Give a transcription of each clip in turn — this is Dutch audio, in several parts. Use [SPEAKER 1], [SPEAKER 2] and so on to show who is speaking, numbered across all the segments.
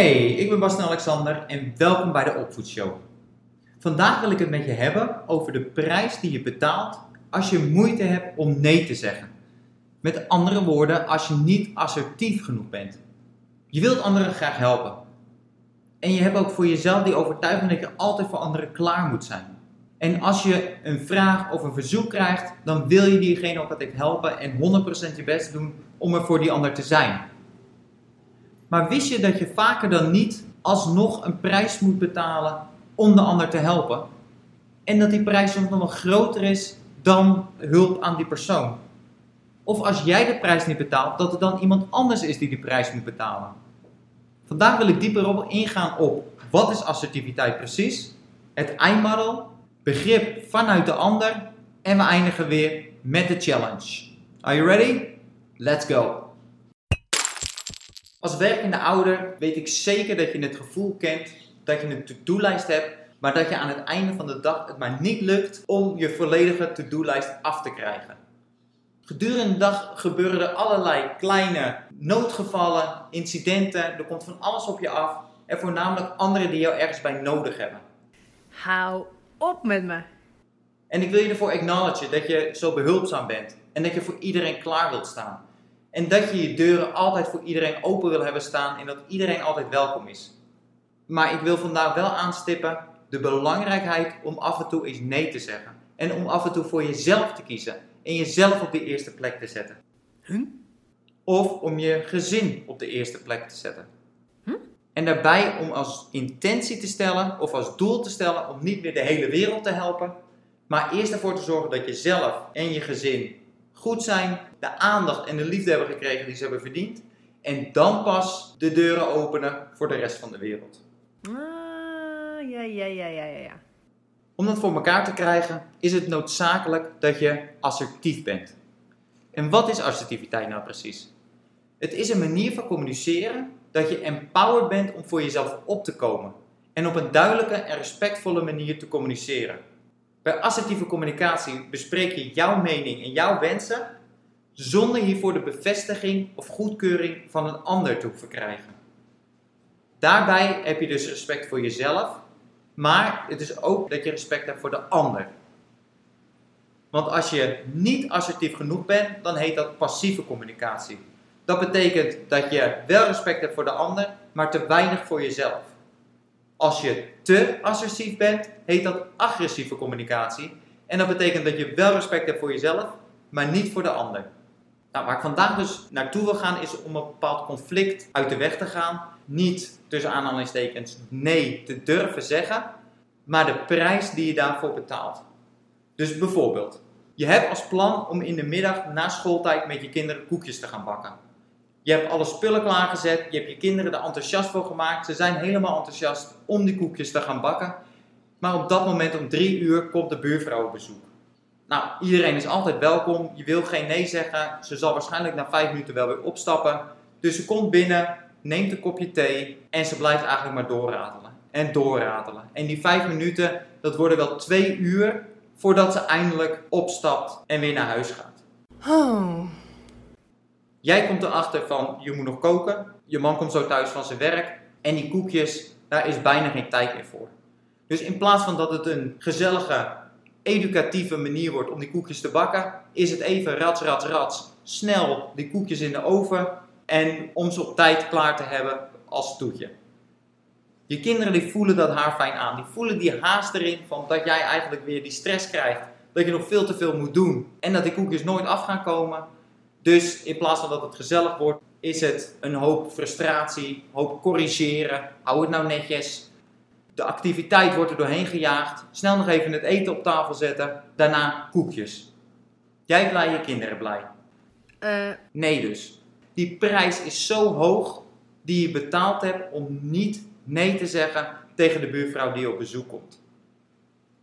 [SPEAKER 1] Hey, ik ben Bas Alexander en welkom bij de Opvoedshow. Vandaag wil ik het met je hebben over de prijs die je betaalt als je moeite hebt om nee te zeggen. Met andere woorden, als je niet assertief genoeg bent. Je wilt anderen graag helpen. En je hebt ook voor jezelf die overtuiging dat je altijd voor anderen klaar moet zijn. En als je een vraag of een verzoek krijgt, dan wil je diegene ook altijd helpen en 100% je best doen om er voor die ander te zijn. Maar wist je dat je vaker dan niet alsnog een prijs moet betalen om de ander te helpen? En dat die prijs soms nog wel groter is dan hulp aan die persoon. Of als jij de prijs niet betaalt, dat er dan iemand anders is die die prijs moet betalen. Vandaag wil ik dieper op ingaan op wat is assertiviteit precies, het eindmodel, begrip vanuit de ander en we eindigen weer met de challenge. Are you ready? Let's go! Als werkende ouder weet ik zeker dat je het gevoel kent dat je een to-do-lijst hebt, maar dat je aan het einde van de dag het maar niet lukt om je volledige to-do-lijst af te krijgen. Gedurende de dag gebeuren er allerlei kleine noodgevallen, incidenten, er komt van alles op je af en voornamelijk anderen die jou ergens bij nodig hebben.
[SPEAKER 2] Hou op met me.
[SPEAKER 1] En ik wil je ervoor acknowledgen dat je zo behulpzaam bent en dat je voor iedereen klaar wilt staan. En dat je je deuren altijd voor iedereen open wil hebben staan en dat iedereen altijd welkom is. Maar ik wil vandaag wel aanstippen de belangrijkheid om af en toe eens nee te zeggen. En om af en toe voor jezelf te kiezen en jezelf op de eerste plek te zetten.
[SPEAKER 2] Huh?
[SPEAKER 1] Of om je gezin op de eerste plek te zetten.
[SPEAKER 2] Hm?
[SPEAKER 1] En daarbij om als intentie te stellen of als doel te stellen om niet meer de hele wereld te helpen, maar eerst ervoor te zorgen dat je zelf en je gezin goed zijn, de aandacht en de liefde hebben gekregen die ze hebben verdiend. En dan pas de deuren openen voor de rest van de wereld.
[SPEAKER 2] Ah, ja, ja, ja, ja, ja.
[SPEAKER 1] Om dat voor elkaar te krijgen is het noodzakelijk dat je assertief bent. En wat is assertiviteit nou precies? Het is een manier van communiceren dat je empowered bent om voor jezelf op te komen en op een duidelijke en respectvolle manier te communiceren. Bij assertieve communicatie bespreek je jouw mening en jouw wensen zonder hiervoor de bevestiging of goedkeuring van een ander te hoeven krijgen. Daarbij heb je dus respect voor jezelf, maar het is ook dat je respect hebt voor de ander. Want als je niet assertief genoeg bent, dan heet dat passieve communicatie. Dat betekent dat je wel respect hebt voor de ander, maar te weinig voor jezelf. Als je te assertief bent, heet dat agressieve communicatie. En dat betekent dat je wel respect hebt voor jezelf, maar niet voor de ander. Nou, waar ik vandaag dus naartoe wil gaan, is om een bepaald conflict uit de weg te gaan. Niet tussen aanhalingstekens nee te durven zeggen, maar de prijs die je daarvoor betaalt. Dus bijvoorbeeld, je hebt als plan om in de middag na schooltijd met je kinderen koekjes te gaan bakken. Je hebt alle spullen klaargezet, je hebt je kinderen er enthousiast voor gemaakt. Ze zijn helemaal enthousiast om die koekjes te gaan bakken. Maar op dat moment om drie uur komt de buurvrouw op bezoek. Nou, iedereen is altijd welkom. Je wil geen nee zeggen. Ze zal waarschijnlijk na vijf minuten wel weer opstappen. Dus ze komt binnen, neemt een kopje thee en ze blijft eigenlijk maar doorratelen. En doorratelen. En die vijf minuten, dat worden wel twee uur voordat ze eindelijk opstapt en weer naar huis gaat.
[SPEAKER 2] Oh.
[SPEAKER 1] Jij komt erachter van je moet nog koken. Je man komt zo thuis van zijn werk. En die koekjes, daar is bijna geen tijd meer voor. Dus in plaats van dat het een gezellige, educatieve manier wordt om die koekjes te bakken, is het even rats, rats, rats. Snel die koekjes in de oven en om ze op tijd klaar te hebben als toetje. Je kinderen die voelen dat haar fijn aan. Die voelen die haast erin van dat jij eigenlijk weer die stress krijgt. Dat je nog veel te veel moet doen. En dat die koekjes nooit af gaan komen. Dus in plaats van dat het gezellig wordt, is het een hoop frustratie, hoop corrigeren. Hou het nou netjes. De activiteit wordt er doorheen gejaagd. Snel nog even het eten op tafel zetten. Daarna koekjes. Jij blij, je kinderen blij.
[SPEAKER 2] Eh,
[SPEAKER 1] Nee dus. Die prijs is zo hoog die je betaald hebt om niet nee te zeggen tegen de buurvrouw die op bezoek komt.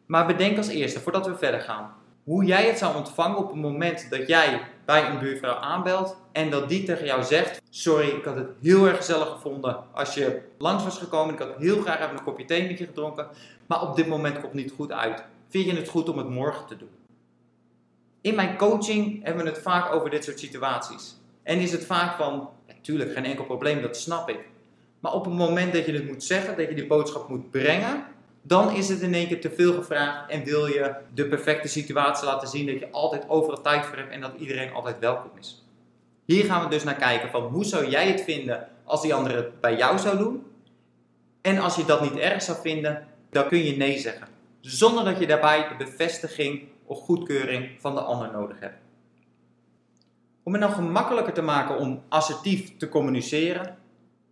[SPEAKER 1] Maar bedenk als eerste, voordat we verder gaan, hoe jij het zou ontvangen op het moment dat jij bij een buurvrouw aanbelt en dat die tegen jou zegt: Sorry, ik had het heel erg gezellig gevonden als je langs was gekomen. Ik had heel graag even een kopje thee met je gedronken, maar op dit moment komt het niet goed uit. Vind je het goed om het morgen te doen? In mijn coaching hebben we het vaak over dit soort situaties. En is het vaak van, natuurlijk geen enkel probleem, dat snap ik. Maar op het moment dat je het moet zeggen, dat je die boodschap moet brengen, dan is het in één keer te veel gevraagd en wil je de perfecte situatie laten zien dat je altijd overal tijd voor hebt en dat iedereen altijd welkom is. Hier gaan we dus naar kijken van hoe zou jij het vinden als die ander het bij jou zou doen? En als je dat niet erg zou vinden, dan kun je nee zeggen. Zonder dat je daarbij de bevestiging of goedkeuring van de ander nodig hebt. Om het nou gemakkelijker te maken om assertief te communiceren,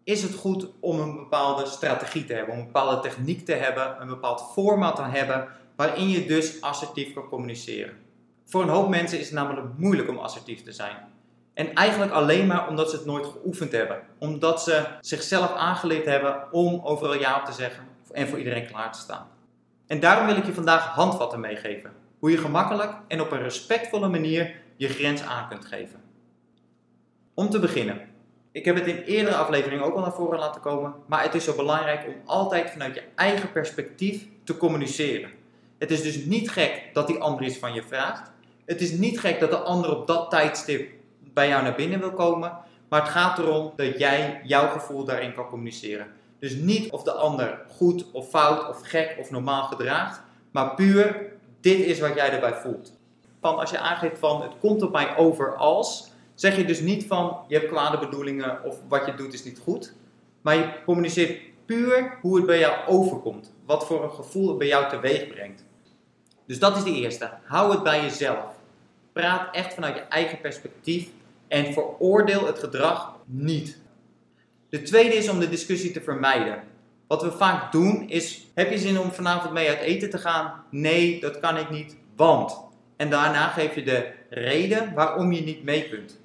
[SPEAKER 1] is het goed om een bepaalde strategie te hebben, om een bepaalde techniek te hebben, een bepaald format te hebben, waarin je dus assertief kan communiceren. Voor een hoop mensen is het namelijk moeilijk om assertief te zijn. En eigenlijk alleen maar omdat ze het nooit geoefend hebben. Omdat ze zichzelf aangeleerd hebben om overal ja op te zeggen en voor iedereen klaar te staan. En daarom wil ik je vandaag handvatten meegeven. Hoe je gemakkelijk en op een respectvolle manier je grens aan kunt geven. Om te beginnen. Ik heb het in eerdere afleveringen ook al naar voren laten komen, maar het is zo belangrijk om altijd vanuit je eigen perspectief te communiceren. Het is dus niet gek dat die ander iets van je vraagt. Het is niet gek dat de ander op dat tijdstip bij jou naar binnen wil komen, maar het gaat erom dat jij jouw gevoel daarin kan communiceren. Dus niet of de ander goed of fout of gek of normaal gedraagt, maar puur dit is wat jij erbij voelt. Van als je aangeeft van het komt op mij over als, zeg je dus niet van je hebt kwade bedoelingen of wat je doet is niet goed, maar je communiceert puur hoe het bij jou overkomt. Wat voor een gevoel het bij jou teweeg brengt. Dus dat is de eerste. Hou het bij jezelf. Praat echt vanuit je eigen perspectief en veroordeel het gedrag niet. De tweede is om de discussie te vermijden. Wat we vaak doen is: heb je zin om vanavond mee uit eten te gaan? Nee, dat kan ik niet, want. En daarna geef je de reden waarom je niet mee kunt.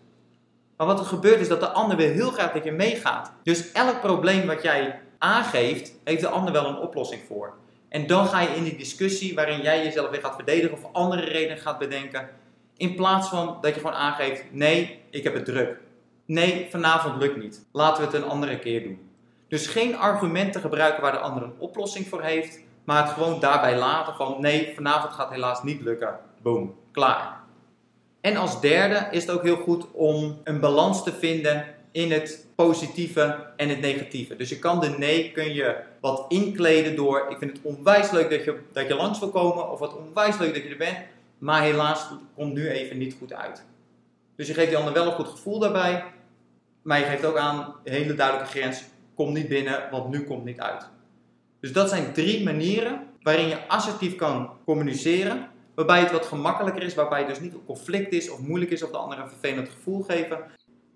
[SPEAKER 1] Maar wat er gebeurt is dat de ander wil heel graag dat je meegaat. Dus elk probleem wat jij aangeeft, heeft de ander wel een oplossing voor. En dan ga je in die discussie waarin jij jezelf weer gaat verdedigen of andere redenen gaat bedenken. In plaats van dat je gewoon aangeeft: nee, ik heb het druk. Nee, vanavond lukt niet. Laten we het een andere keer doen. Dus geen argumenten gebruiken waar de ander een oplossing voor heeft, maar het gewoon daarbij laten van nee, vanavond gaat helaas niet lukken. Boom, klaar. En als derde is het ook heel goed om een balans te vinden in het positieve en het negatieve. Dus je kan de nee kun je wat inkleden door ik vind het onwijs leuk dat je, dat je langs wil komen of wat onwijs leuk dat je er bent, maar helaas komt nu even niet goed uit. Dus je geeft die ander wel een goed gevoel daarbij, maar je geeft ook aan een hele duidelijke grens, kom niet binnen, want nu komt niet uit. Dus dat zijn drie manieren waarin je assertief kan communiceren Waarbij het wat gemakkelijker is, waarbij het dus niet een conflict is of moeilijk is of de ander een vervelend gevoel geven.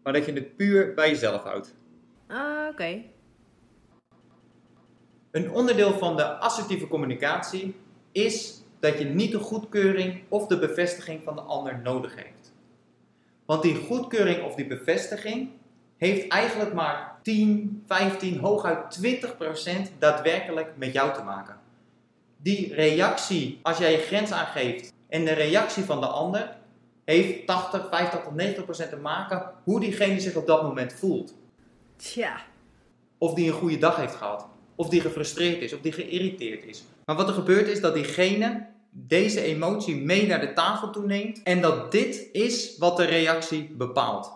[SPEAKER 1] Maar dat je het puur bij jezelf houdt.
[SPEAKER 2] Ah, oké.
[SPEAKER 1] Een onderdeel van de assertieve communicatie is dat je niet de goedkeuring of de bevestiging van de ander nodig heeft. Want die goedkeuring of die bevestiging heeft eigenlijk maar 10, 15, hooguit 20% daadwerkelijk met jou te maken die reactie, als jij je grens aangeeft en de reactie van de ander, heeft 80, 50 tot 90 procent te maken hoe diegene zich op dat moment voelt.
[SPEAKER 2] Tja.
[SPEAKER 1] Of die een goede dag heeft gehad, of die gefrustreerd is, of die geïrriteerd is. Maar wat er gebeurt is dat diegene deze emotie mee naar de tafel toeneemt en dat dit is wat de reactie bepaalt.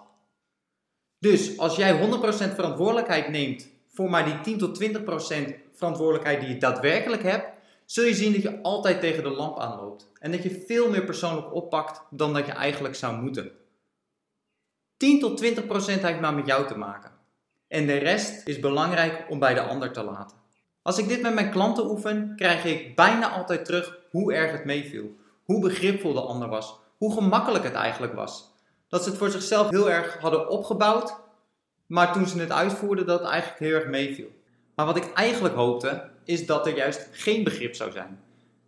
[SPEAKER 1] Dus als jij 100% verantwoordelijkheid neemt voor maar die 10 tot 20% verantwoordelijkheid die je daadwerkelijk hebt, zul je zien dat je altijd tegen de lamp aanloopt. En dat je veel meer persoonlijk oppakt dan dat je eigenlijk zou moeten. 10 tot 20 procent heeft maar met jou te maken. En de rest is belangrijk om bij de ander te laten. Als ik dit met mijn klanten oefen, krijg ik bijna altijd terug hoe erg het meeviel. Hoe begripvol de ander was. Hoe gemakkelijk het eigenlijk was. Dat ze het voor zichzelf heel erg hadden opgebouwd, maar toen ze het uitvoerden, dat het eigenlijk heel erg meeviel. Maar wat ik eigenlijk hoopte, is dat er juist geen begrip zou zijn.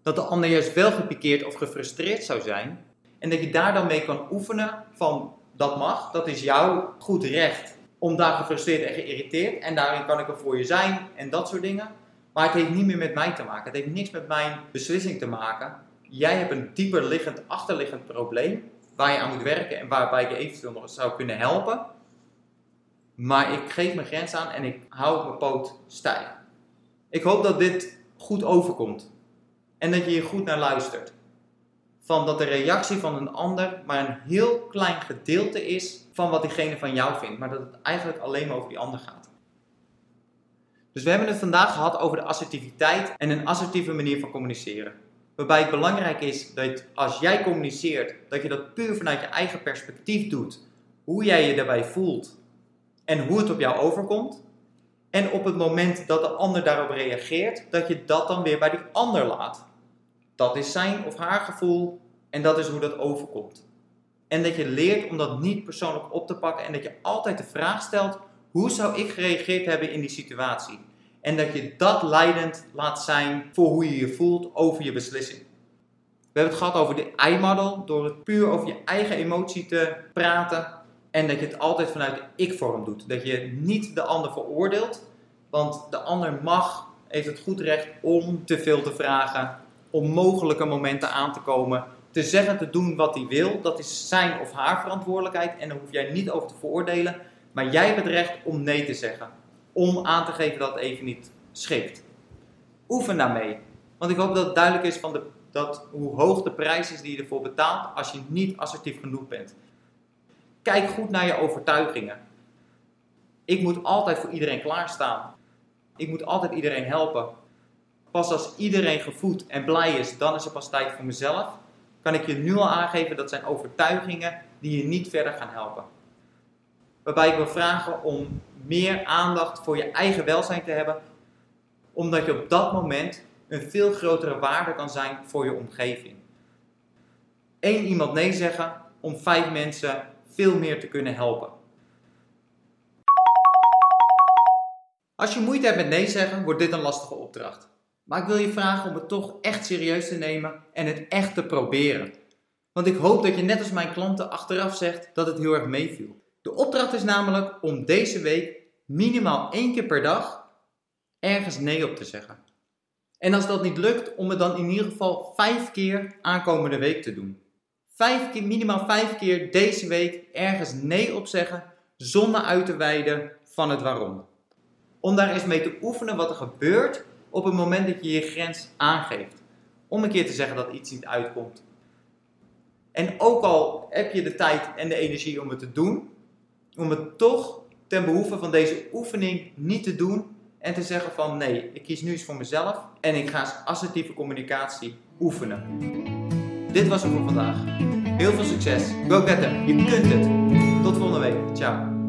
[SPEAKER 1] Dat de ander juist wel gepikeerd of gefrustreerd zou zijn. En dat je daar dan mee kan oefenen van dat mag, dat is jouw goed recht om daar gefrustreerd en geïrriteerd. En daarin kan ik er voor je zijn en dat soort dingen. Maar het heeft niet meer met mij te maken. Het heeft niks met mijn beslissing te maken. Jij hebt een dieper liggend, achterliggend probleem waar je aan moet werken en waarbij ik je eventueel nog zou kunnen helpen. Maar ik geef mijn grens aan en ik hou mijn poot stijf. Ik hoop dat dit goed overkomt. En dat je hier goed naar luistert. Van dat de reactie van een ander maar een heel klein gedeelte is van wat diegene van jou vindt. Maar dat het eigenlijk alleen maar over die ander gaat. Dus we hebben het vandaag gehad over de assertiviteit en een assertieve manier van communiceren. Waarbij het belangrijk is dat als jij communiceert, dat je dat puur vanuit je eigen perspectief doet. Hoe jij je daarbij voelt en hoe het op jou overkomt. En op het moment dat de ander daarop reageert, dat je dat dan weer bij die ander laat. Dat is zijn of haar gevoel en dat is hoe dat overkomt. En dat je leert om dat niet persoonlijk op te pakken en dat je altijd de vraag stelt: hoe zou ik gereageerd hebben in die situatie? En dat je dat leidend laat zijn voor hoe je je voelt over je beslissing. We hebben het gehad over de I-model, door het puur over je eigen emotie te praten. En dat je het altijd vanuit de ik-vorm doet. Dat je niet de ander veroordeelt, want de ander mag, heeft het goed recht om te veel te vragen, om mogelijke momenten aan te komen, te zeggen, te doen wat hij wil. Dat is zijn of haar verantwoordelijkheid en daar hoef jij niet over te veroordelen. Maar jij hebt het recht om nee te zeggen. Om aan te geven dat het even niet schikt. Oefen daarmee. Want ik hoop dat het duidelijk is van de, dat hoe hoog de prijs is die je ervoor betaalt als je niet assertief genoeg bent. Kijk goed naar je overtuigingen. Ik moet altijd voor iedereen klaarstaan. Ik moet altijd iedereen helpen. Pas als iedereen gevoed en blij is, dan is er pas tijd voor mezelf. Kan ik je nu al aangeven dat zijn overtuigingen die je niet verder gaan helpen. Waarbij ik wil vragen om meer aandacht voor je eigen welzijn te hebben, omdat je op dat moment een veel grotere waarde kan zijn voor je omgeving. Eén iemand nee zeggen om vijf mensen veel meer te kunnen helpen. Als je moeite hebt met nee zeggen, wordt dit een lastige opdracht. Maar ik wil je vragen om het toch echt serieus te nemen en het echt te proberen. Want ik hoop dat je net als mijn klanten achteraf zegt dat het heel erg meeviel. De opdracht is namelijk om deze week minimaal één keer per dag ergens nee op te zeggen. En als dat niet lukt, om het dan in ieder geval vijf keer aankomende week te doen. Vijf minimaal vijf keer deze week ergens nee op zeggen zonder uit te wijden van het waarom. Om daar eens mee te oefenen wat er gebeurt op het moment dat je je grens aangeeft. Om een keer te zeggen dat iets niet uitkomt. En ook al heb je de tijd en de energie om het te doen, om het toch ten behoeve van deze oefening niet te doen en te zeggen van nee, ik kies nu eens voor mezelf en ik ga assertieve communicatie oefenen. Dit was het voor vandaag. Heel veel succes. Go get them. Je kunt het. Tot volgende week. Ciao.